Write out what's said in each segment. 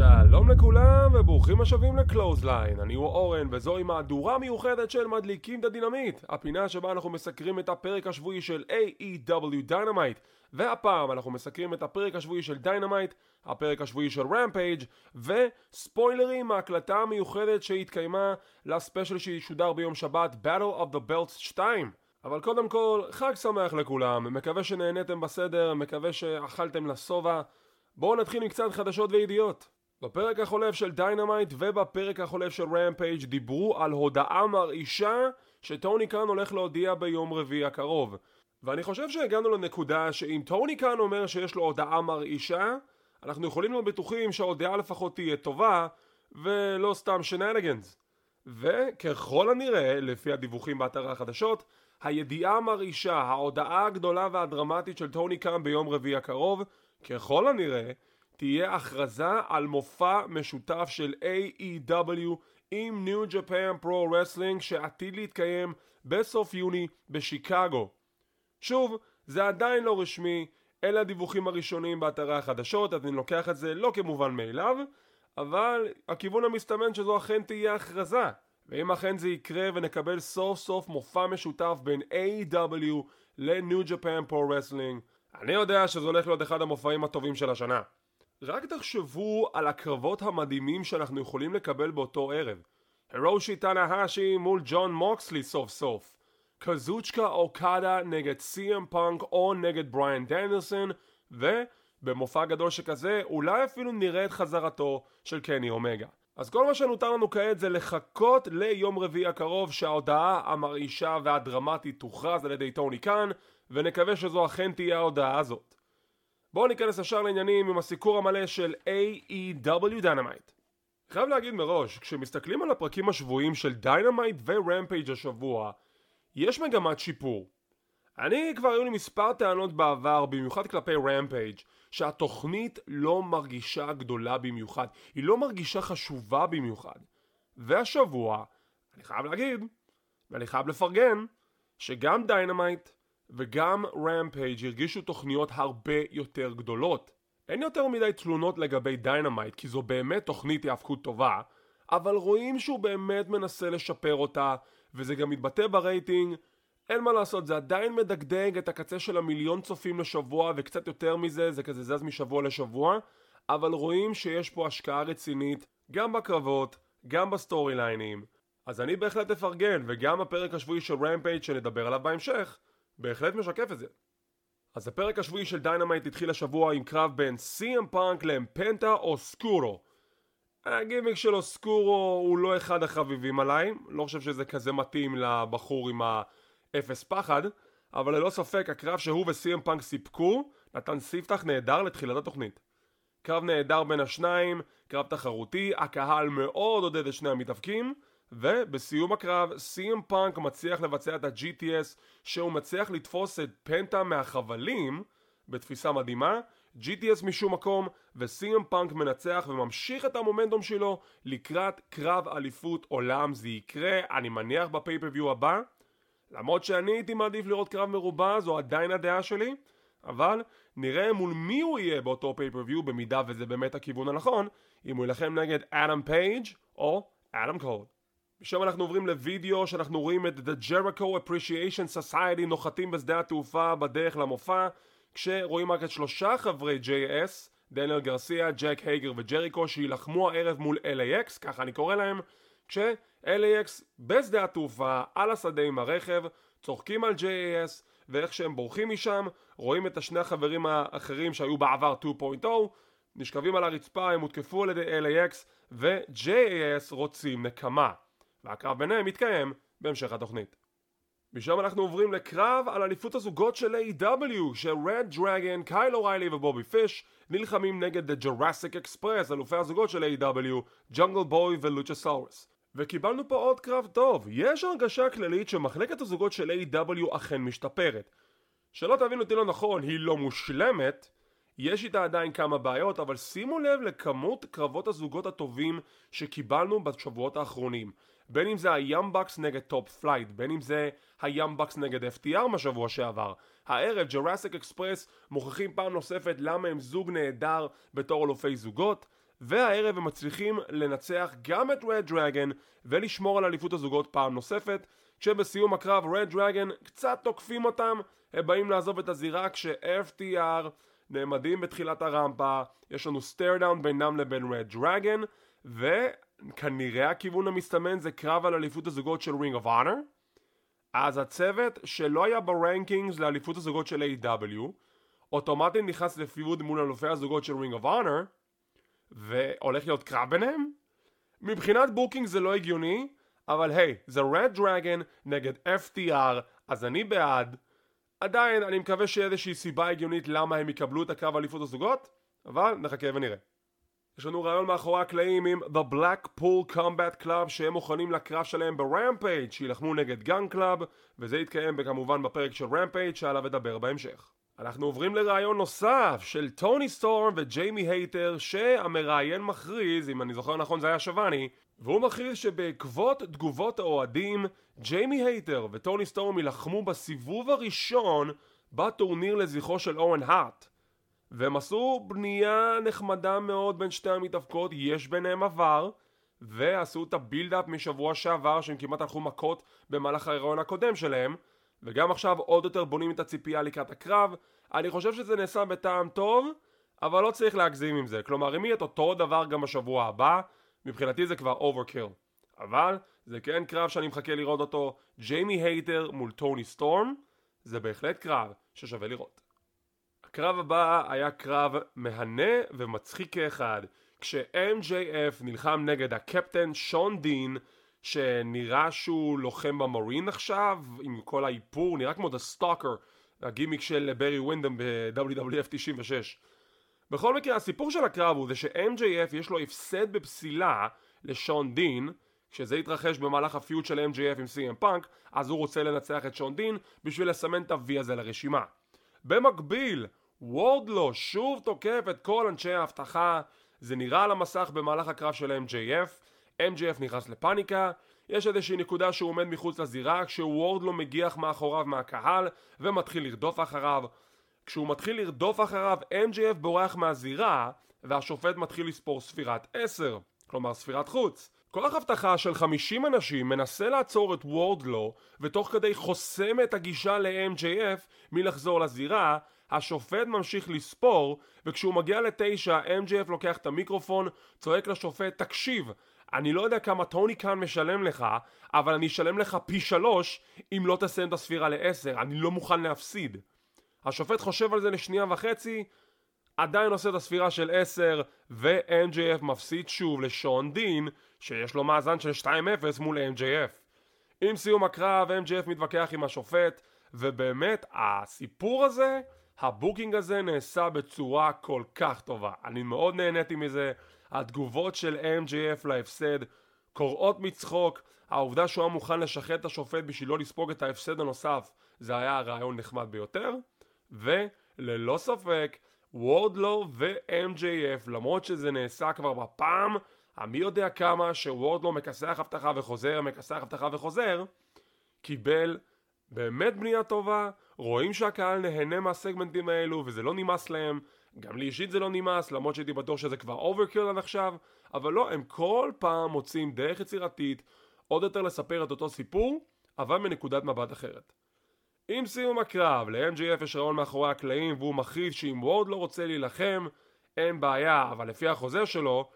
שלום לכולם וברוכים השבים לקלוזליין, אני הוא אורן וזוהי מהדורה מיוחדת של מדליקים את הדינמיט, הפינה שבה אנחנו מסקרים את הפרק השבועי של AEW Dynamite והפעם אנחנו מסקרים את הפרק השבועי של דיינמייט, הפרק השבועי של רמפייג' וספוילרים מההקלטה המיוחדת שהתקיימה ל special שישודר ביום שבת Battle of the Belts 2 אבל קודם כל, חג שמח לכולם, מקווה שנהניתם בסדר, מקווה שאכלתם לשובע בואו נתחיל עם קצת חדשות וידיעות. בפרק החולף של דיינמייט ובפרק החולף של רמפייג' דיברו על הודעה מרעישה שטוני קאן הולך להודיע ביום רביעי הקרוב. ואני חושב שהגענו לנקודה שאם טוני קאן אומר שיש לו הודעה מרעישה, אנחנו יכולים להיות בטוחים שההודעה לפחות תהיה טובה, ולא סתם shenanigans. וככל הנראה, לפי הדיווחים באתר החדשות, הידיעה המרעישה, ההודעה הגדולה והדרמטית של טוני קאן ביום רביעי הקרוב, ככל הנראה, תהיה הכרזה על מופע משותף של AEW עם New Japan Pro Wrestling שעתיד להתקיים בסוף יוני בשיקגו. שוב, זה עדיין לא רשמי, אלה הדיווחים הראשונים באתרי החדשות, אז אני לוקח את זה לא כמובן מאליו, אבל הכיוון המסתמן שזו אכן תהיה הכרזה. ואם אכן זה יקרה ונקבל סוף סוף מופע משותף בין A.W. ל-New Japan Pro Wrestling, אני יודע שזה הולך להיות אחד המופעים הטובים של השנה. רק תחשבו על הקרבות המדהימים שאנחנו יכולים לקבל באותו ערב. הירושי טנהשי מול ג'ון מוקסלי סוף סוף. קזוצ'קה אוקדה נגד סי.אם פאנק או נגד בריאן דניאלסון ובמופע גדול שכזה אולי אפילו נראה את חזרתו של קני אומגה. אז כל מה שנותר לנו כעת זה לחכות ליום רביעי הקרוב שההודעה המרעישה והדרמטית תוכרז על ידי טוני קאן ונקווה שזו אכן תהיה ההודעה הזאת. בואו ניכנס ישר לעניינים עם הסיקור המלא של AEW Dynamite. חייב להגיד מראש, כשמסתכלים על הפרקים השבועיים של דיינמייט ורמפייג' השבוע, יש מגמת שיפור. אני כבר היו לי מספר טענות בעבר, במיוחד כלפי רמפייג', שהתוכנית לא מרגישה גדולה במיוחד, היא לא מרגישה חשובה במיוחד. והשבוע, אני חייב להגיד, ואני חייב לפרגן, שגם דיינמייט וגם רמפייג' הרגישו תוכניות הרבה יותר גדולות. אין יותר מדי תלונות לגבי דיינמייט, כי זו באמת תוכנית היאבקות טובה, אבל רואים שהוא באמת מנסה לשפר אותה, וזה גם מתבטא ברייטינג, אין מה לעשות, זה עדיין מדגדג את הקצה של המיליון צופים לשבוע וקצת יותר מזה, זה כזה זז משבוע לשבוע, אבל רואים שיש פה השקעה רצינית, גם בקרבות, גם ב storyline ים. אז אני בהחלט אפרגן, וגם הפרק השבועי של רמפייג' שנדבר עליו בהמשך, בהחלט משקף את זה. אז הפרק השבועי של דיינמייט התחיל השבוע עם קרב בין סי.אם פאנק לפנטה אוסקורו. הגימיק של אוסקורו הוא לא אחד החביבים עליי, לא חושב שזה כזה מתאים לבחור עם האפס פחד, אבל ללא ספק הקרב שהוא וסי.אם פאנק סיפקו נתן ספתח נהדר לתחילת התוכנית. קרב נהדר בין השניים, קרב תחרותי, הקהל מאוד עודד את שני המתאבקים, ובסיום הקרב סי.אם פאנק מצליח לבצע את ה-GTS שהוא מצליח לתפוס את פנטה מהחבלים בתפיסה מדהימה GTS משום מקום וסי.אם פאנק מנצח וממשיך את המומנטום שלו לקראת קרב אליפות עולם. זה יקרה אני מניח בפייפריוויו הבא. למרות שאני הייתי מעדיף לראות קרב מרובע זו עדיין הדעה שלי אבל נראה מול מי הוא יהיה באותו pay-per-view במידה וזה באמת הכיוון הנכון אם הוא ילחם נגד אדם פייג' או אדם קול משם אנחנו עוברים לוידאו שאנחנו רואים את The Jericho Appreciation Society נוחתים בשדה התעופה בדרך למופע כשרואים רק את שלושה חברי JAS דניאל גרסיה, ג'ק הייגר וג'ריקו שיילחמו הערב מול LAX, ככה אני קורא להם כש-LAX בשדה התעופה על השדה עם הרכב צוחקים על JAS ואיך שהם בורחים משם רואים את השני החברים האחרים שהיו בעבר 2.0 נשכבים על הרצפה הם הותקפו על ידי LAX ו-JAS רוצים נקמה והקרב ביניהם מתקיים בהמשך התוכנית. משם אנחנו עוברים לקרב על אליפות הזוגות של A.W. שרד דרגן, קייל אוריילי ובובי פיש נלחמים נגד The Jurassic Express, אלופי הזוגות של A.W. ג'ונגל בוי ולוצ'סאורס. וקיבלנו פה עוד קרב טוב, יש הרגשה כללית שמחלקת הזוגות של AEW אכן משתפרת. שלא תבינו אותי לא נכון, היא לא מושלמת, יש איתה עדיין כמה בעיות, אבל שימו לב לכמות קרבות הזוגות הטובים שקיבלנו בשבועות האחרונים. בין אם זה היאנג באקס נגד טופ פלייט, בין אם זה היאנג באקס נגד FTR משבוע שעבר. הערב ג'ראסיק אקספרס מוכיחים פעם נוספת למה הם זוג נהדר בתור אלופי זוגות, והערב הם מצליחים לנצח גם את רד דרגן ולשמור על אליפות הזוגות פעם נוספת כשבסיום הקרב רד דרגן קצת תוקפים אותם הם באים לעזוב את הזירה כש-FTR נעמדים בתחילת הרמפה יש לנו stare down בינם לבין רד דרגן וכנראה הכיוון המסתמן זה קרב על אליפות הזוגות של רינג אוף אונר אז הצוות שלא היה ב rankings לאליפות הזוגות של AEW אוטומטית נכנס ל feud מול אלופי הזוגות של רינג אוף אונר והולך להיות קרב ביניהם? מבחינת booking זה לא הגיוני אבל היי, זה רד דרגן נגד FTR אז אני בעד עדיין אני מקווה שיהיה איזושהי סיבה הגיונית למה הם יקבלו את הקרב אליפות הזוגות אבל נחכה ונראה יש לנו ראיון מאחורי הקלעים עם The Blackpool Combat Club שהם מוכנים לקרב שלהם ברמפייג' שילחמו נגד גן קלאב וזה יתקיים כמובן בפרק של רמפייג' שעליו אדבר בהמשך. אנחנו עוברים לראיון נוסף של טוני סטורם וג'יימי הייטר שהמראיין מכריז, אם אני זוכר נכון זה היה שיאבוני, והוא מכריז שבעקבות תגובות האוהדים ג'יימי הייטר וטוני סטורם יילחמו בסיבוב הראשון בטורניר לזכרו של אוון הארט והם עשו בנייה נחמדה מאוד בין שתי המתאבקות, יש ביניהם עבר ועשו את ה build up משבוע שעבר שהם כמעט הלכו מכות במהלך ההיריון הקודם שלהם וגם עכשיו עוד יותר בונים את הציפייה לקראת הקרב. אני חושב שזה נעשה בטעם טוב אבל לא צריך להגזים עם זה. כלומר אם יהיה את אותו דבר גם בשבוע הבא מבחינתי זה כבר overkill אבל זה כן קרב שאני מחכה לראות אותו. ג'יימי הייטר מול טוני סטורם זה בהחלט קרב ששווה לראות הקרב הבא היה קרב מהנה ומצחיק כאחד. כש-MJF נלחם נגד הקפטן שון דין שנראה שהוא לוחם ב marine עכשיו עם כל האיפור נראה כמו דה סטוקר הגימיק של ברי ווינדם ב-WWF 96 בכל מקרה הסיפור של הקרב הוא זה ש-MJF יש לו הפסד בפסילה לשון דין. כשזה יתרחש במהלך ה feud של MJF עם CM פאנק אז הוא רוצה לנצח את שון דין בשביל לסמן את ה-V הזה לרשימה. במקביל וורדלו שוב תוקף את כל אנשי האבטחה. זה נראה על המסך במהלך הקרב של MJF MJF נכנס לפאניקה. יש איזושהי נקודה שהוא עומד מחוץ לזירה כשוורדלו מגיח מאחוריו מהקהל ומתחיל לרדוף אחריו. כשהוא מתחיל לרדוף אחריו MJF בורח מהזירה והשופט מתחיל לספור ספירת 10 כלומר ספירת חוץ. כוח אבטחה של 50 אנשים מנסה לעצור את וורדלו ותוך כדי חוסם את הגישה ל-MJF מלחזור לזירה השופט ממשיך לספור וכשהוא מגיע לתשע MJF לוקח את המיקרופון צועק לשופט תקשיב אני לא יודע כמה טוני כאן משלם לך אבל אני אשלם לך פי שלוש אם לא תסיים את הספירה לעשר אני לא מוכן להפסיד. השופט חושב על זה לשנייה וחצי עדיין עושה את הספירה של 10 ו-MJF מפסיד שוב לשון דין שיש לו מאזן של 2-0 מול MJF עם סיום הקרב MJF מתווכח עם השופט ובאמת הסיפור הזה ה booking הזה נעשה בצורה כל כך טובה. אני מאוד נהניתי מזה. התגובות של MJF להפסד קורעות מצחוק. העובדה שהוא היה מוכן לשחד את השופט בשביל לא לספוג את ההפסד הנוסף זה היה רעיון נחמד ביותר. וללא ספק וורדלו ו-MJF למרות שזה נעשה כבר בפעם המי יודע כמה שוורדלו מכסח אבטחה וחוזר מכסח אבטחה וחוזר קיבל באמת בנייה טובה רואים שהקהל נהנה מהסגמנטים האלו וזה לא נמאס להם. גם לי אישית זה לא נמאס למרות שהייתי בטוח שזה כבר overkill עד עכשיו. אבל לא הם כל פעם מוצאים דרך יצירתית עוד יותר לספר את אותו סיפור אבל מנקודת מבט אחרת. עם סיום הקרב, ל-MJF יש ראיון מאחורי הקלעים והוא מכריז שאם וורדלו רוצה להילחם, אין בעיה, אבל לפי החוזה שלו,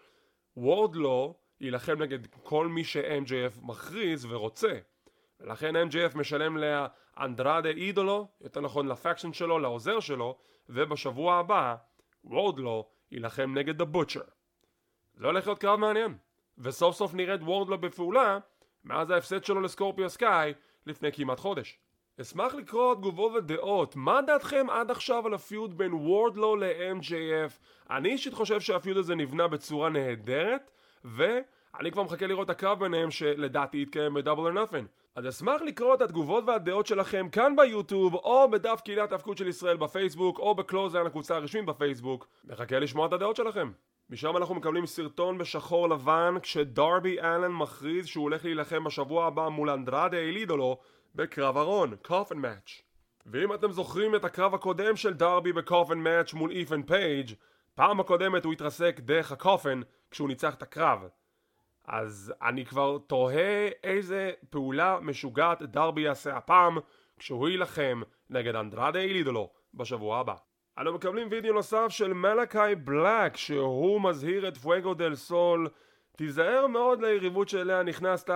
וורד לא יילחם נגד כל מי ש-MJF מכריז ורוצה. ולכן MJF משלם לאנדרדה אידולו, יותר נכון לפקשן שלו, לעוזר שלו, ובשבוע הבא, וורד לא יילחם נגד Butcher. זה הולך להיות קרב מעניין. וסוף סוף נראית וורדלו בפעולה מאז ההפסד שלו לסקורפיו סקאי לפני כמעט חודש. אשמח לקרוא תגובות ודעות, מה דעתכם עד עכשיו על הפיוד בין וורדלו ל-MJF? אני אישית חושב שה feud הזה נבנה בצורה נהדרת, ואני כבר מחכה לראות את הקרב ביניהם שלדעתי יתקיים ב Double or Nothing. אז אשמח לקרוא את התגובות והדעות שלכם כאן ביוטיוב, או בדף קהילת ההיאבקות של ישראל בפייסבוק, או בקלוזליין הקבוצה הרשמית בפייסבוק. מחכה לשמוע את הדעות שלכם. משם אנחנו מקבלים סרטון בשחור לבן כשדרבי אלן מכריז שהוא הולך להילחם בשבוע הבא מול אנדרדה אל אידולו בקרב ארון, coffin match. ואם אתם זוכרים את הקרב הקודם של דרבי ב coffin match מול אית'ן פייג', פעם הקודמת הוא התרסק דרך ה coffin כשהוא ניצח את הקרב. אז אני כבר תוהה איזה פעולה משוגעת דרבי יעשה הפעם כשהוא יילחם נגד אנדרדה אל אידולו בשבוע הבא. אנו מקבלים וידאו נוסף של מלאקי בלק שהוא מזהיר את פואגו דל סול תיזהר מאוד ליריבות שאליה נכנסת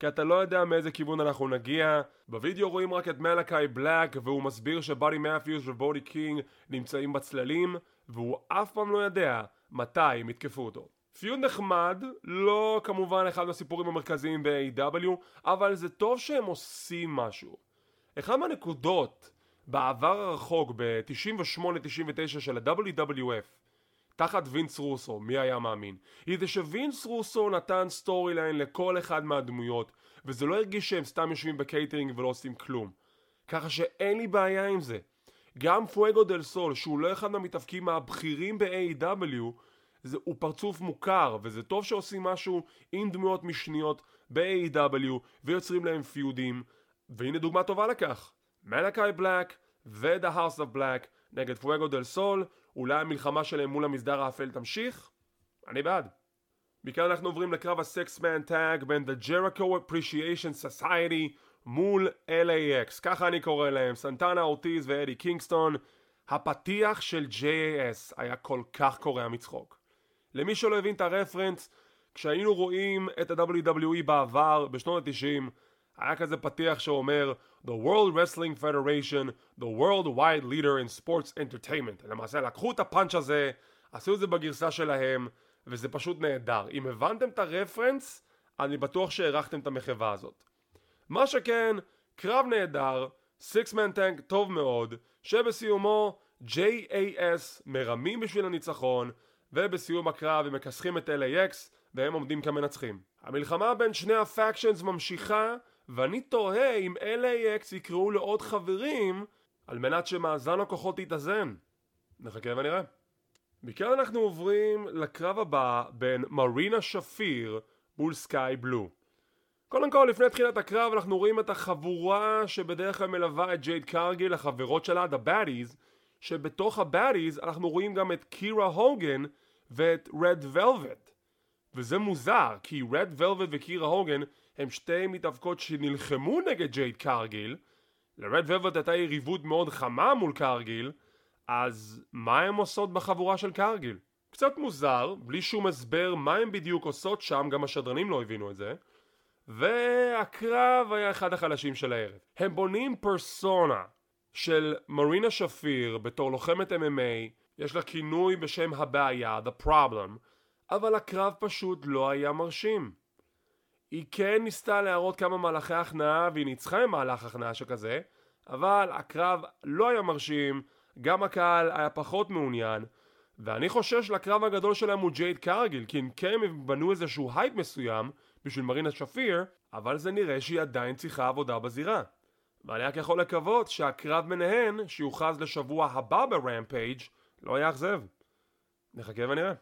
כי אתה לא יודע מאיזה כיוון אנחנו נגיע. בווידאו רואים רק את מלאקי בלק והוא מסביר שבאדי מתיוס וברודי קינג נמצאים בצללים והוא אף פעם לא יודע מתי הם יתקפו אותו. feud נחמד, לא כמובן אחד מהסיפורים המרכזיים ב-AEW, אבל זה טוב שהם עושים משהו. אחד מהנקודות בעבר הרחוק ב-98-99 של ה-WWF תחת וינס רוסו, מי היה מאמין? היא זה שווינס רוסו נתן story line לכל אחד מהדמויות וזה לא הרגיש שהם סתם יושבים בקייטרינג ולא עושים כלום ככה שאין לי בעיה עם זה גם פואגו דל סול שהוא לא אחד מהמתאבקים הבכירים ב-AEW זה, הוא פרצוף מוכר וזה טוב שעושים משהו עם דמויות משניות ב-AEW ויוצרים להם פיודים והנה דוגמה טובה לכך מלאקי בלק ו-The House of Black נגד פואגו דל סול אולי המלחמה שלהם מול המסדר האפל תמשיך? אני בעד. מכאן אנחנו עוברים לקרב הסקס מן טאג בין The Jericho Appreciation Society מול LAX, ככה אני קורא להם, סנטנה אורטיז ואדי קינגסטון. הפתיח של JAS היה כל כך קורע מצחוק. למי שלא הבין את הרפרנס, כשהיינו רואים את ה-WWE בעבר, בשנות ה-90, היה כזה פתיח שאומר The World Wrestling Federation, the worldwide leader in sports entertainment. למעשה לקחו את הפאנץ' הזה, עשו את זה בגרסה שלהם, וזה פשוט נהדר. אם הבנתם את הרפרנס, אני בטוח שהערכתם את המחווה הזאת. מה שכן, קרב נהדר, סיקס מן טנק טוב מאוד, שבסיומו JAS מרמים בשביל הניצחון, ובסיום הקרב הם מכסחים את LAX והם עומדים כמנצחים. המלחמה בין שני הפקשנס ממשיכה ואני תוהה אם LAX יקראו לעוד חברים על מנת שמאזן הכוחות יתאזן. נחכה ונראה. מכאן אנחנו עוברים לקרב הבא בין מרינה שפיר מול סקאי בלו. קודם כל, לפני תחילת הקרב אנחנו רואים את החבורה שבדרך כלל מלווה את ג'ייד קרגיל, החברות שלה, The Baddies, שבתוך ה-Baddies אנחנו רואים גם את קירה הוגן ואת Red Velvet. וזה מוזר, כי Red Velvet וקירה הוגן הם שתי מתאבקות שנלחמו נגד ג'ייד קרגיל, לרד ולווט הייתה יריבות מאוד חמה מול קרגיל, אז מה הם עושות בחבורה של קרגיל? קצת מוזר, בלי שום הסבר מה הם בדיוק עושות שם, גם השדרנים לא הבינו את זה. והקרב היה אחד החלשים של הערב. הם בונים פרסונה של מרינה שפיר בתור לוחמת MMA, יש לה כינוי בשם הבעיה, The Problem, אבל הקרב פשוט לא היה מרשים. היא כן ניסתה להראות כמה מהלכי הכנעה והיא ניצחה עם מהלך הכנעה שכזה אבל הקרב לא היה מרשים גם הקהל היה פחות מעוניין ואני חושש לקרב הגדול שלה מול ג'ייד קרגיל כי אם כן הם בנו איזשהו הייפ מסוים בשביל מרינה שפיר אבל זה נראה שהיא עדיין צריכה עבודה בזירה ואני רק יכול לקוות שהקרב ביניהן שיוכרז לשבוע הבא ברמפייג' לא יאכזב. נחכה ונראה.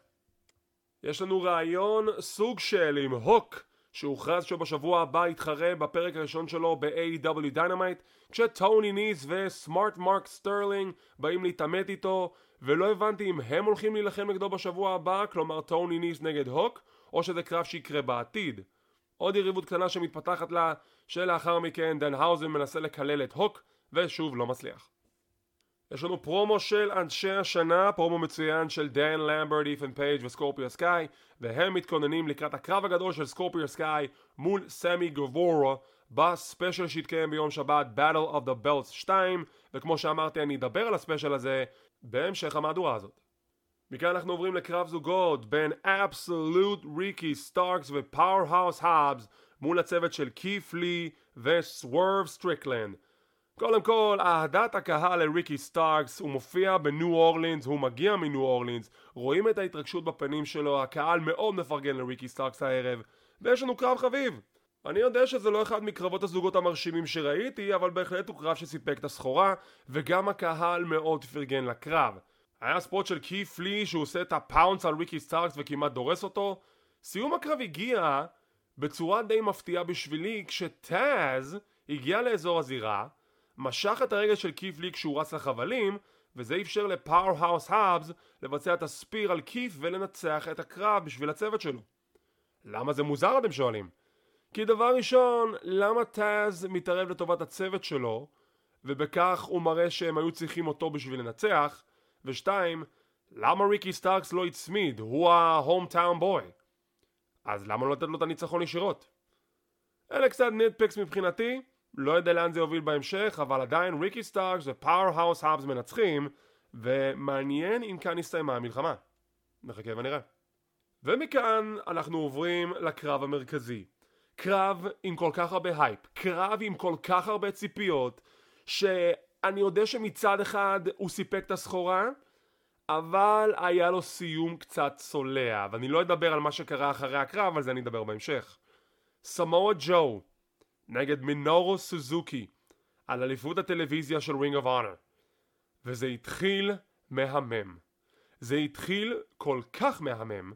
יש לנו ריאיון סוג של עם הוק שהוכרז שבשבוע הבא יתחרה בפרק הראשון שלו ב-AEW Dynamite כשטוני ניס וסמארט מרק סטרלינג באים להתעמת איתו ולא הבנתי אם הם הולכים להילחם נגדו בשבוע הבא כלומר טוני ניס נגד הוק או שזה קרב שיקרה בעתיד. עוד יריבות קטנה שמתפתחת לה שלאחר מכן דנהאוזן מנסה לקלל את הוק ושוב לא מצליח יש לנו פרומו של אנשי השנה, פרומו מצוין של דן למברט, אית'ן פייג' וסקורפיו סקאי והם מתכוננים לקראת הקרב הגדול של סקורפיו סקאי מול סמי גבורה בספיישל שהתקיים ביום שבת Battle of the Belts 2 וכמו שאמרתי אני אדבר על הספיישל הזה בהמשך המהדורה הזאת. מכאן אנחנו עוברים לקרב זוגות בין אבסולוט ריקי סטארקס ופאוור-האוס האבס מול הצוות של קית' לי וסוורב סטריקלנד קודם כל, אהדת הקהל לריקי סטארקס, הוא מופיע בניו אורלינס, הוא מגיע מניו אורלינס, רואים את ההתרגשות בפנים שלו, הקהל מאוד מפרגן לריקי סטארקס הערב, ויש לנו קרב חביב. אני יודע שזה לא אחד מקרבות הזוגות המרשימים שראיתי, אבל בהחלט הוא קרב שסיפק את הסחורה, וגם הקהל מאוד פרגן לקרב. היה spot של קית' לי שהוא עושה את ה pounce על ריקי סטארקס וכמעט דורס אותו. סיום הקרב הגיע בצורה די מפתיעה בשבילי, כשטאז הגיע לאזור הזירה, משך את הרגל של קית' לי כשהוא רץ לחבלים וזה אפשר לפאוור-האוס האבס לבצע את ה spear על קית' ולנצח את הקרב בשביל הצוות שלו. למה זה מוזר אתם שואלים? כי דבר ראשון, למה טאז מתערב לטובת הצוות שלו, ובכך הוא מראה שהם היו צריכים אותו בשביל לנצח, ושתיים, למה ריקי סטארקס לא הצמיד? הוא town boy. אז למה לא לתת לו את הניצחון ישירות? אלה קצת nitpicks מבחינתי, לא יודע לאן זה יוביל בהמשך, אבל עדיין ריקי סטארקס ופאוור האוס האבס מנצחים, ומעניין אם כאן הסתיימה המלחמה. נחכה ונראה. ומכאן אנחנו עוברים לקרב המרכזי. קרב עם כל כך הרבה הייפ, קרב עם כל כך הרבה ציפיות, שאני יודע שמצד אחד הוא סיפק את הסחורה, אבל היה לו סיום קצת צולע, ואני לא אדבר על מה שקרה אחרי הקרב, על זה אני אדבר בהמשך. סמואה ג'ו נגד מינורו סוזוקי על אליפות הטלוויזיה של רינג אוף אונר. וזה התחיל מהמם. זה התחיל כל כך מהמם,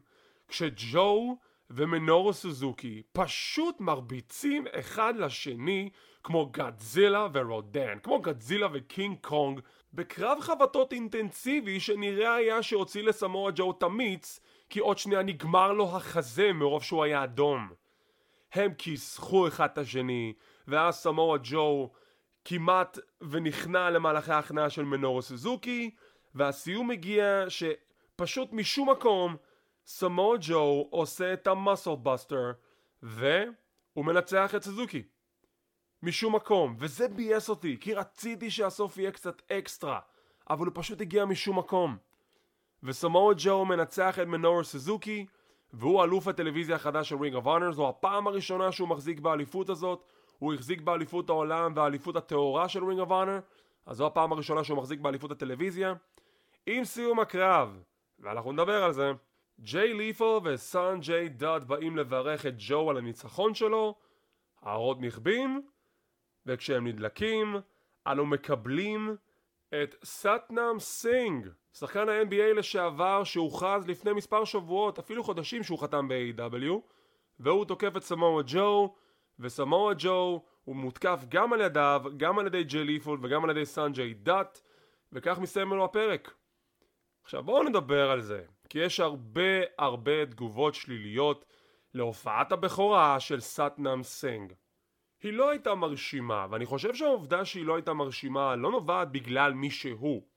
כשג'ו ומנורו סוזוקי פשוט מרביצים אחד לשני כמו גדזילה ורודן, כמו גדזילה וקינג קונג בקרב חבטות אינטנסיבי שנראה היה שהוציא לסמואה ג'ו את המיץ כי עוד שנייה נגמר לו החזה מרוב שהוא היה אדום. הם כיסחו אחד את השני ואז סמואה ג'ו כמעט ונכנע למהלכי ההכנעה של מינורו סוזוקי והסיום מגיע שפשוט משום מקום סמואה ג'ו עושה את ה muscle buster והוא מנצח את סוזוקי. משום מקום וזה ביאס אותי כי רציתי שהסוף יהיה קצת אקסטרה אבל הוא פשוט הגיע משום מקום. וסמואה ג'ו מנצח את מינורו סוזוקי והוא אלוף הטלוויזיה החדש של רינג אוף אונר זו הפעם הראשונה שהוא מחזיק באליפות הזאת. הוא החזיק באליפות העולם והאליפות הטהורה של רינג אוף אונר אז זו הפעם הראשונה שהוא מחזיק באליפות הטלוויזיה. עם סיום הקרב ואנחנו נדבר על זה ג'יי לית'ל וסונג'אי דאט באים לברך את ג'ו על הניצחון שלו, האורות נכבים, וכשהם נדלקים, אנו מקבלים את סאטנאם סינג, שחקן ה-NBA לשעבר שהוכרז לפני מספר שבועות, אפילו חודשים שהוא חתם ב-AEW, והוא תוקף את סמואה ג'ו, וסמואה ג'ו הוא מותקף גם על ידיו, גם על ידי ג'יי לית'ל וגם על ידי סונג'אי דאט, וכך מסתיים לנו הפרק. עכשיו בואו נדבר על זה. כי יש הרבה הרבה תגובות שליליות להופעת הבכורה של סאטנאם סינג. היא לא הייתה מרשימה, ואני חושב שהעובדה שהיא לא הייתה מרשימה לא נובעת בגלל מי שהוא.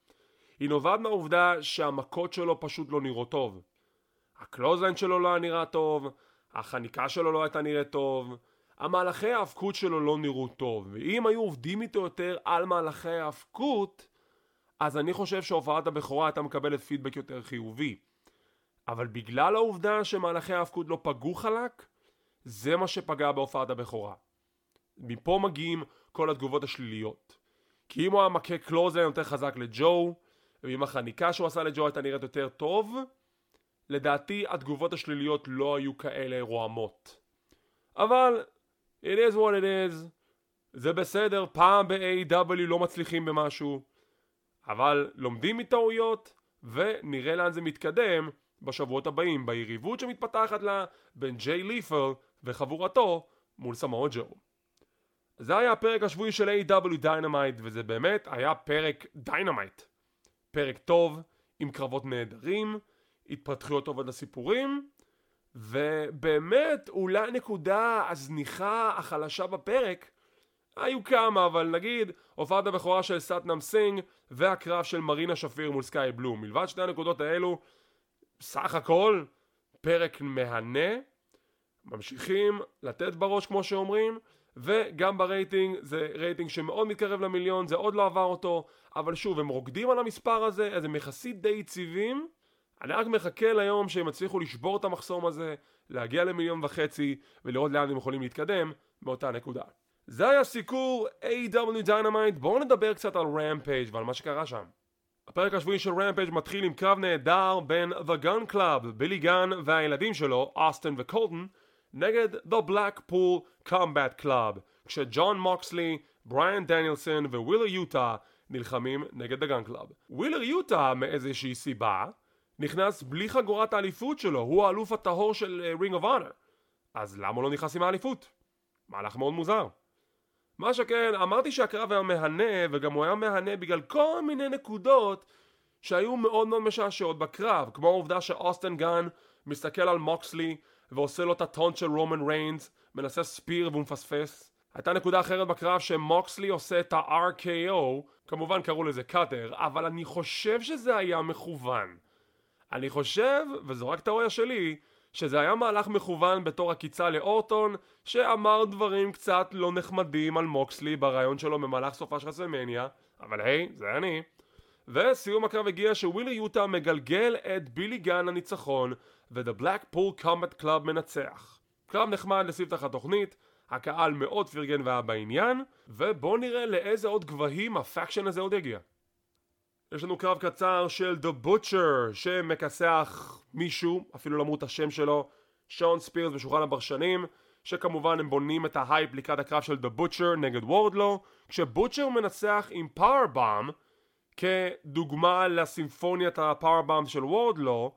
היא נובעת מהעובדה שהמכות שלו פשוט לא נראות טוב. ה clothesline שלו לא היה נראה טוב, החניקה שלו לא הייתה נראית טוב, המהלכי האבקות שלו לא נראו טוב, ואם היו עובדים איתו יותר על מהלכי האבקות, אז אני חושב שהופעת הבכורה הייתה מקבלת פידבק יותר חיובי. אבל בגלל העובדה שמהלכי ההאבקות לא פגעו חלק, זה מה שפגע בהופעת הבכורה. מפה מגיעים כל התגובות השליליות. כי אם הוא היה מכה clothesline יותר חזק לג'ו, ואם החניקה שהוא עשה לג'ו הייתה נראית יותר טוב, לדעתי התגובות השליליות לא היו כאלה רועמות. אבל, it is what it is, זה בסדר, פעם ב-AEW לא מצליחים במשהו, אבל לומדים מטעויות, ונראה לאן זה מתקדם, בשבועות הבאים ביריבות שמתפתחת לה בין ג'יי לית'ל וחבורתו מול סמואה ג'ו. זה היה הפרק השבועי של AEW דיינמייט וזה באמת היה פרק דיינמייט. פרק טוב, עם קרבות נהדרים, התפתחויות טובות לסיפורים, ובאמת אולי הנקודה הזניחה החלשה בפרק היו כמה אבל נגיד הופעת הבכורה של סאטנאם סינג והקרב של מרינה שפיר מול סקאי בלו. מלבד שתי הנקודות האלו סך הכל פרק מהנה, ממשיכים לתת בראש כמו שאומרים, וגם ברייטינג זה רייטינג שמאוד מתקרב למיליון, זה עוד לא עבר אותו, אבל שוב הם רוקדים על המספר הזה, אז הם יחסית די יציבים, אני רק מחכה ליום שהם יצליחו לשבור את המחסום הזה, להגיע למיליון וחצי ולראות לאן הם יכולים להתקדם מאותה נקודה. זה היה סיקור AEW Dynamite, בואו נדבר קצת על רמפייג' ועל מה שקרה שם. הפרק השבועי של רמפייג' מתחיל עם קרב נהדר בין The Gunn Club, בילי גן והילדים שלו, אוסטן וקולטון, נגד The Blackpool Combat Club, כשג'ון מוקסלי, בריאן דניאלסון ווילר יוטה נלחמים נגד Gunn Club. ווילר יוטה מאיזושהי סיבה נכנס בלי חגורת האליפות שלו, הוא האלוף הטהור של רינג אוף אונר. אז למה לא נכנס עם האליפות? מהלך מאוד מוזר. מה שכן, אמרתי שהקרב היה מהנה, וגם הוא היה מהנה בגלל כל מיני נקודות שהיו מאוד מאוד משעשעות בקרב, כמו העובדה שאוסטן גן מסתכל על מוקסלי ועושה לו את ה taunt של רומן ריינס, מנסה spear והוא מפספס. הייתה נקודה אחרת בקרב שמוקסלי עושה את ה-RKO, כמובן קראו לזה cutter, אבל אני חושב שזה היה מכוון. אני חושב, וזו רק תיאוריה שלי, שזה היה מהלך מכוון בתור עקיצה לאורטון, שאמר דברים קצת לא נחמדים על מוקסלי בריאיון שלו במהלך סופ"ש רסלמניה, אבל היי, זה אני. וסיום הקרב הגיע שווילר יוטה מגלגל את בילי גן לניצחון, ו-The Blackpool Combat Club מנצח. קרב נחמד לספתח התוכנית, הקהל מאוד פרגן והיה בעניין, ובואו נראה לאיזה עוד גבהים ה faction הזה עוד יגיע. יש לנו קרב קצר של The Butcher שמכסח מישהו, אפילו לא אמרו את השם שלו, שון ספירס בשולחן הפרשנים, שכמובן הם בונים את ההייפ לקראת הקרב של The Butcher נגד וורדלו, כשבוטשר מנצח עם powerbomb כדוגמה לסימפוניית ה powerbomb של וורדלו,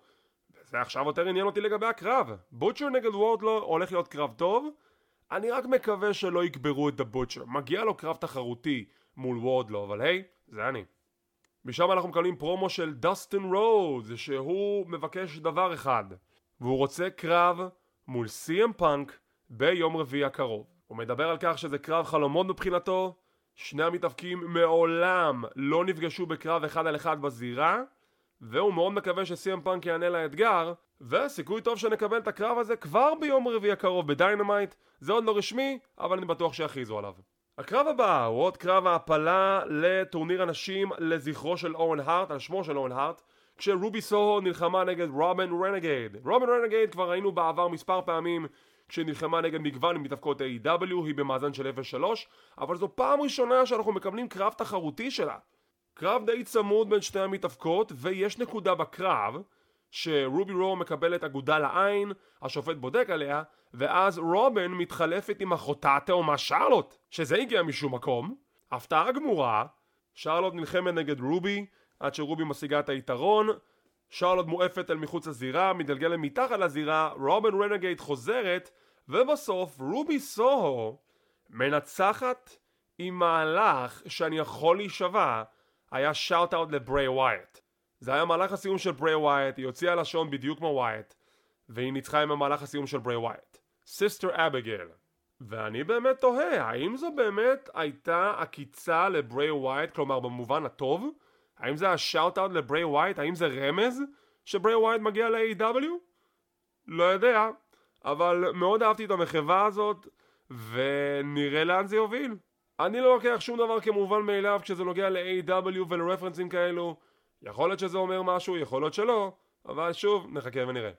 וזה עכשיו יותר עניין אותי לגבי הקרב. בוטשר נגד וורדלו הולך להיות קרב טוב, אני רק מקווה שלא יקברו את Butcher. מגיע לו קרב תחרותי מול וורדלו, אבל היי, זה אני. משם אנחנו מקבלים פרומו של דסטין רודס, שהוא מבקש דבר אחד, והוא רוצה קרב מול סי.אם פאנק ביום רביעי הקרוב. הוא מדבר על כך שזה קרב חלומות מבחינתו, שני המתאבקים מעולם לא נפגשו בקרב אחד על אחד בזירה, והוא מאוד מקווה שסי.אם פאנק יענה לאתגר, וסיכוי טוב שנקבל את הקרב הזה כבר ביום רביעי הקרוב בדיינמייט, זה עוד לא רשמי, אבל אני בטוח שיכריזו עליו. הקרב הבא הוא עוד קרב העפלה לטורניר הנשים לזכרו של אוון הארט, על שמו של אוון הארט, כשרובי סוהו נלחמה נגד רובין רנגייד. רובין רנגייד כבר ראינו בעבר מספר פעמים כשנלחמה נגד מגוון מתאבקות AEW, היא במאזן של 0-3, אבל זו פעם ראשונה שאנחנו מקבלים קרב תחרותי שלה. קרב די צמוד בין שתי המתאבקות, ויש נקודה בקרב שרובי רו מקבלת אגודה לעין, השופט בודק עליה, ואז רובין מתחלפת עם אחותה התאומה שרלוט, שזה הגיע משום מקום. הפתעה גמורה, שרלוט נלחמת נגד רובי, עד שרובי משיגה את היתרון, שרלוט מועפת אל מחוץ לזירה, מתגלגלת מתחת לזירה, רובין רנגייט חוזרת, ובסוף רובי סוהו מנצחת עם מהלך שאני יכול להישבע, היה shout out לברי ווייט. זה היה מהלך הסיום של ברי ווייט, היא הוציאה לשון בדיוק כמו ווייט, והיא ניצחה עם המהלך הסיום של ברי ווייט. Sister Abigail. ואני באמת תוהה, האם זו באמת הייתה עקיצה לברי ווייט, כלומר במובן הטוב? האם זה ה shout out לברי ווייט? האם זה רמז שברי ווייט מגיע ל-AEW? לא יודע, אבל מאוד אהבתי את המחווה הזאת, ונראה לאן זה יוביל. אני לא לוקח שום דבר כמובן מאליו כשזה נוגע ל-AW ולרפרנסים כאלו. יכול להיות שזה אומר משהו, יכול להיות שלא, אבל שוב, נחכה ונראה.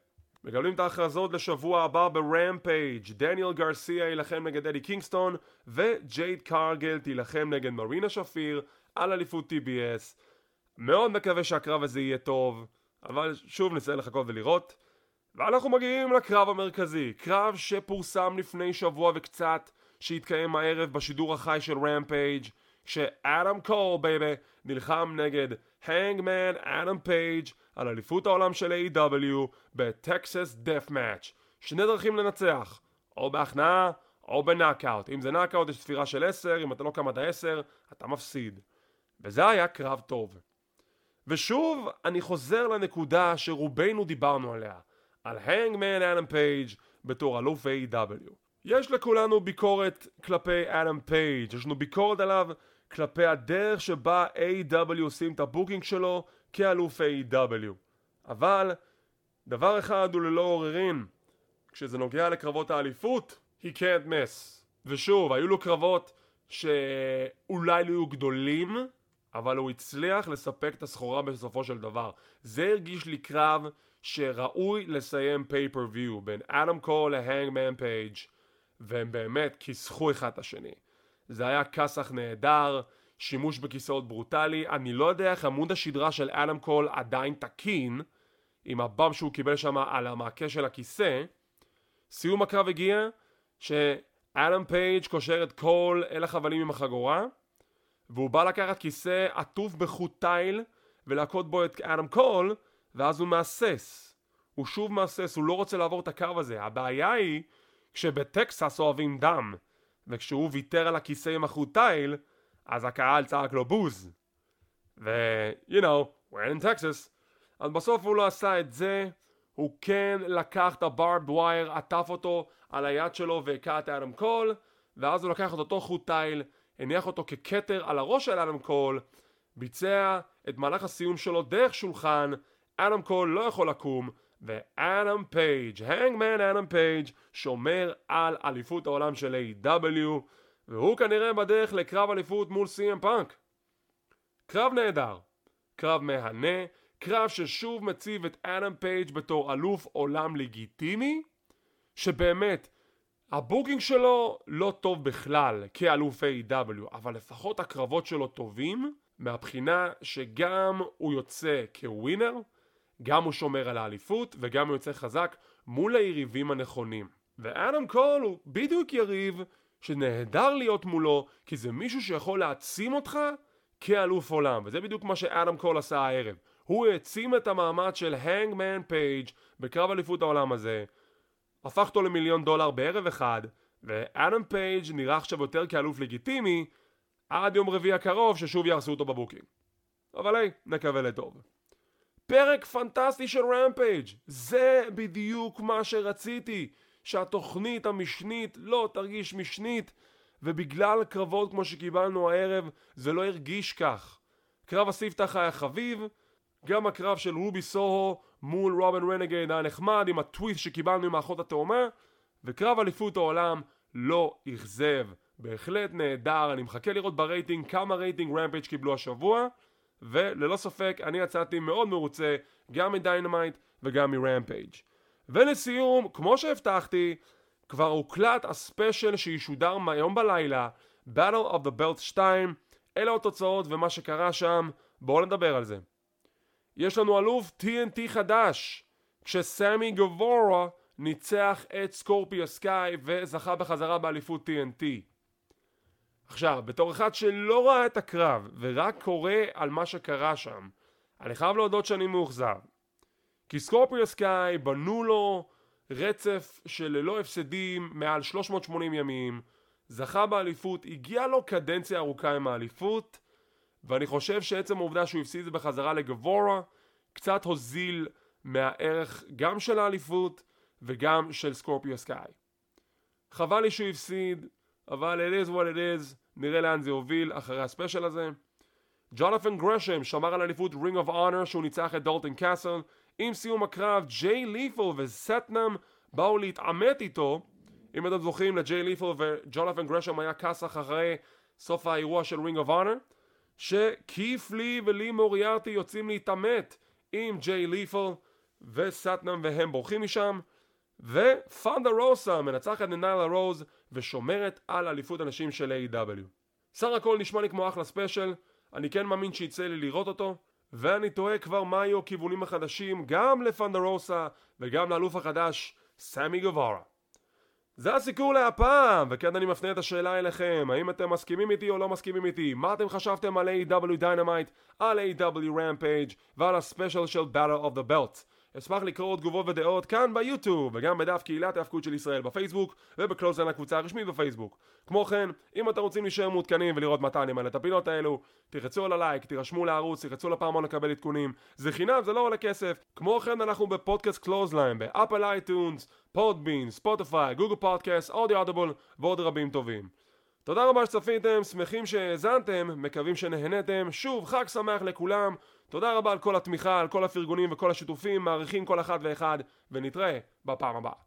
מקבלים את ההכרזות לשבוע הבא ברמפייג' דניאל גרסיה יילחם נגד אדי קינגסטון וג'ייד קארגל תילחם נגד מרינה שפיר על אליפות TBS מאוד מקווה שהקרב הזה יהיה טוב אבל שוב נצטרך לחכות ולראות ואנחנו מגיעים לקרב המרכזי קרב שפורסם לפני שבוע וקצת שהתקיים הערב בשידור החי של רמפייג' כשאדם קול בייבי נלחם נגד הנגמן אדם פייג' על אליפות העולם של AEW ב Texas Death Match שני דרכים לנצח או בהכנעה או בנאקאוט אם זה נאקאוט יש ספירה של 10 אם אתה לא עד ה-10 אתה מפסיד וזה היה קרב טוב ושוב אני חוזר לנקודה שרובנו דיברנו עליה על הנגמן אדם פייג' בתור אלוף AEW יש לכולנו ביקורת כלפי אדם פייג' יש לנו ביקורת עליו כלפי הדרך שבה AEW עושים את ה booking שלו כאלוף AEW אבל דבר אחד הוא ללא עוררין כשזה נוגע לקרבות האליפות he can't miss ושוב היו לו קרבות שאולי לא היו גדולים אבל הוא הצליח לספק את הסחורה בסופו של דבר זה הרגיש לי קרב שראוי לסיים pay-per-view בין אדם קול להנגמן פייג' והם באמת כיסחו אחד את השני. זה היה כסח נהדר שימוש בכיסאות ברוטלי, אני לא יודע איך עמוד השדרה של אדם קול עדיין תקין עם ה bump שהוא קיבל שם על המעקה של הכיסא. סיום הקרב הגיע שאדם פייג' קושר את קול אל החבלים עם החגורה והוא בא לקחת כיסא עטוף בחוט תיל ולהכות בו את אדם קול ואז הוא מהסס. הוא שוב מהסס, הוא לא רוצה לעבור את הקו הזה. הבעיה היא שבטקסס אוהבים דם וכשהוא ויתר על הכיסא עם החוט תיל, אז הקהל צעק לו בוז. ו... you know, we're in Texas. אז בסוף הוא לא עשה את זה, הוא כן לקח את ה barbed wire, עטף אותו על היד שלו והכה את אדם קול, ואז הוא לקח את אותו חוט תיל, הניח אותו ככתר על הראש של אדם קול, ביצע את מהלך הסיום שלו דרך שולחן, אדם קול לא יכול לקום, ואדם פייג', הנגמן אדם פייג', שומר על אליפות העולם של AEW והוא כנראה בדרך לקרב אליפות מול סי.אם פאנק. קרב נהדר, קרב מהנה, קרב ששוב מציב את אדם פייג' בתור אלוף עולם לגיטימי, שבאמת, ה booking שלו לא טוב בכלל כאלוף AEW אבל לפחות הקרבות שלו טובים, מהבחינה שגם הוא יוצא כ winner, גם הוא שומר על האליפות וגם הוא יוצא חזק מול היריבים הנכונים. ואדם קול הוא בדיוק יריב שנהדר להיות מולו כי זה מישהו שיכול להעצים אותך כאלוף עולם וזה בדיוק מה שאדם קול עשה הערב. הוא העצים את המעמד של הנגמן פייג' בקרב אליפות העולם הזה הפך אותו למיליון דולר בערב אחד ואדם פייג' נראה עכשיו יותר כאלוף לגיטימי עד יום רביעי הקרוב ששוב יהרסו אותו ב booking. אבל היי, נקווה לטוב. פרק פנטסטי של רמפייג' זה בדיוק מה שרציתי שהתוכנית המשנית לא תרגיש משנית ובגלל קרבות כמו שקיבלנו הערב זה לא הרגיש כך. קרב הספתח היה חביב גם הקרב של רובי סוהו מול רובין רנגייד היה נחמד עם הטוויסט שקיבלנו עם האחות התאומה וקרב אליפות העולם לא אכזב. בהחלט נהדר אני מחכה לראות ברייטינג כמה רייטינג רמפייג' קיבלו השבוע וללא ספק אני יצאתי מאוד מרוצה גם מדיינמייט וגם מרמפייג'. ולסיום, כמו שהבטחתי, כבר הוקלט ה special שישודר מהיום בלילה, Battle of the Belt 2, אלה התוצאות ומה שקרה שם, בואו נדבר על זה. יש לנו אלוף TNT חדש, כשסמי גבורה ניצח את סקורפיו סקאי וזכה בחזרה באליפות TNT. עכשיו, בתור אחד שלא ראה את הקרב ורק קורא על מה שקרה שם, אני חייב להודות שאני מאוכזב. כי סקורפיו סקאי בנו לו רצף של ללא הפסדים מעל 380 ימים, זכה באליפות, הגיע לו קדנציה ארוכה עם האליפות, ואני חושב שעצם העובדה שהוא הפסיד בחזרה לגווארה, קצת הוזיל מהערך גם של האליפות וגם של סקורפיו סקאי. חבל לי שהוא הפסיד, אבל it is what it is, נראה לאן זה יוביל אחרי ה special הזה. ג'ונת'ן גרשם שמר על אליפות Ring of Honor שהוא ניצח את דלטון קאסל. עם סיום הקרב ג'יי לית'ל וסטנאם באו להתעמת איתו. אם אתם זוכרים לג'יי לית'ל וג'ונת'ן גרשם היה כסח אחרי סוף האירוע של Ring of Honor. שקית' לי ולי מוריארטי יוצאים להתעמת עם ג'יי לית'ל וסטנאם והם בורחים משם. ות'אנדר רוזה מנצחת את ניילה רוז ושומרת על אליפות הנשים של AEW סך הכל נשמע לי כמו אחלה special, אני כן מאמין שיצא לי לראות אותו, ואני תוהה כבר מה יהיו הכיוונים החדשים גם לת'אנדר רוזה וגם לאלוף החדש סמי גווארה. זה הסיקור להפעם, וכן אני מפנה את השאלה אליכם, האם אתם מסכימים איתי או לא מסכימים איתי? מה אתם חשבתם על AEW Dynamite, על AEW Rampage ועל ה special של Battle of the Belts? אשמח לקרוא תגובות ודעות כאן ביוטיוב וגם בדף קהילת ההאבקות של ישראל בפייסבוק ובקלוזליין הקבוצה הרשמית בפייסבוק. כמו כן, אם אתם רוצים להישאר מעודכנים ולראות מתי אני מעלה את הפינות האלו, תלחצו על הלייק, תירשמו לערוץ, תלחצו לפעמון לקבל עדכונים. זה חינם, זה לא עולה כסף. כמו כן, אנחנו בפודקאסט קלוזליין, ב Apple iTunes, Podbean, Spotify, Google Podcast, אודיו Audible ועוד רבים טובים. תודה רבה שצפיתם, שמחים שהאזנתם, מקווים שנהנתם, שוב חג שמח לכולם, תודה רבה על כל התמיכה, על כל הפרגונים וכל השיתופים, מעריכים כל אחת ואחד, ונתראה בפעם הבאה.